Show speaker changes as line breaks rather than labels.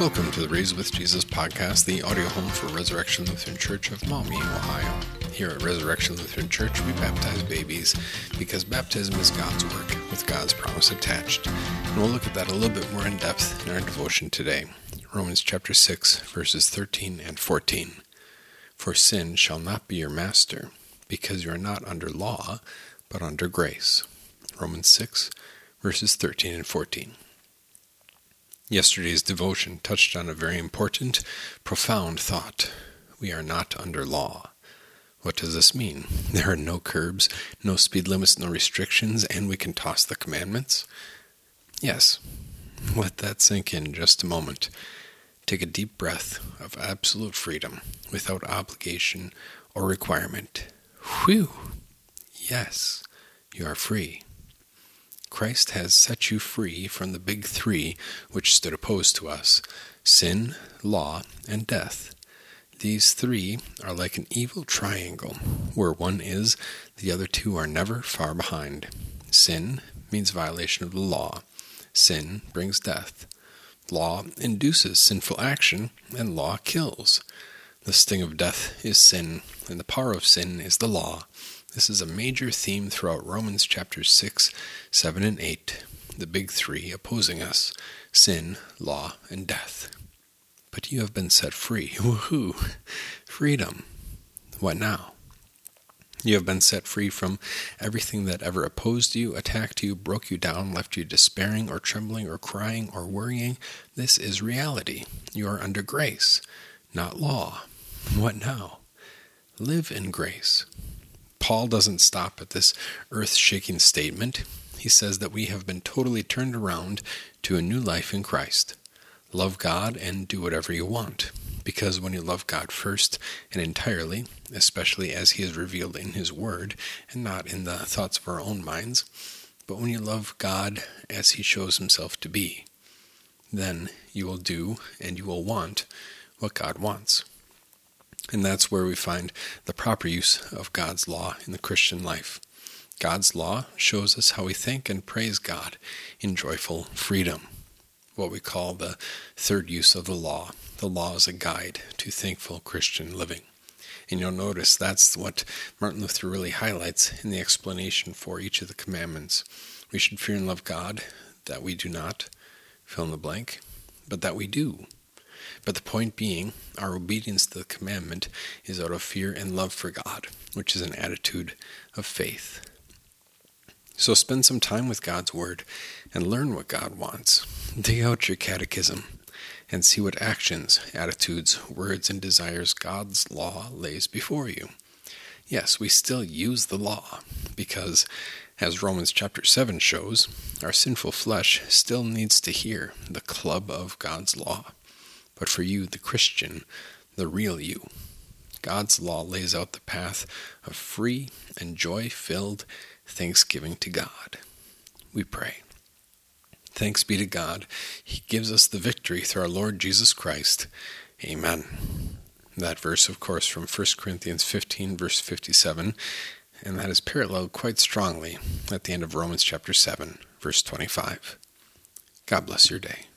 Welcome to the Raised with Jesus podcast, the audio home for Resurrection Lutheran Church of Maumee, Ohio. Here at Resurrection Lutheran Church, we baptize babies because baptism is God's work with God's promise attached. And we'll look at that a little bit more in depth in our devotion today. Romans chapter 6, verses 13 and 14. For sin shall not be your master, because you are not under law, but under grace. Romans 6, verses 13 and 14. Yesterday's devotion touched on a very important, profound thought. We are not under law. What does this mean? There are no curbs, no speed limits, no restrictions, and we can toss the commandments? Yes. Let that sink in just a moment. Take a deep breath of absolute freedom without obligation or requirement. Whew! Yes, you are free. Christ has set you free from the big three which stood opposed to us sin, law, and death. These three are like an evil triangle. Where one is, the other two are never far behind. Sin means violation of the law. Sin brings death. Law induces sinful action, and law kills. The sting of death is sin, and the power of sin is the law. This is a major theme throughout Romans chapters 6, 7, and 8, the big three opposing us sin, law, and death. But you have been set free. Woohoo! Freedom. What now? You have been set free from everything that ever opposed you, attacked you, broke you down, left you despairing or trembling or crying or worrying. This is reality. You are under grace, not law. What now? Live in grace. Paul doesn't stop at this earth shaking statement. He says that we have been totally turned around to a new life in Christ. Love God and do whatever you want. Because when you love God first and entirely, especially as He is revealed in His Word and not in the thoughts of our own minds, but when you love God as He shows Himself to be, then you will do and you will want what God wants. And that's where we find the proper use of God's law in the Christian life. God's law shows us how we think and praise God in joyful freedom, what we call the third use of the law. The law is a guide to thankful Christian living. And you'll notice that's what Martin Luther really highlights in the explanation for each of the commandments. We should fear and love God, that we do not, fill in the blank, but that we do. But the point being, our obedience to the commandment is out of fear and love for God, which is an attitude of faith. So spend some time with God's Word and learn what God wants. Dig out your catechism and see what actions, attitudes, words, and desires God's law lays before you. Yes, we still use the law because, as Romans chapter 7 shows, our sinful flesh still needs to hear the club of God's law but for you, the Christian, the real you. God's law lays out the path of free and joy filled thanksgiving to God. We pray. Thanks be to God. He gives us the victory through our Lord Jesus Christ. Amen. That verse, of course, from 1 Corinthians 15, verse 57, and that is paralleled quite strongly at the end of Romans chapter 7, verse 25. God bless your day.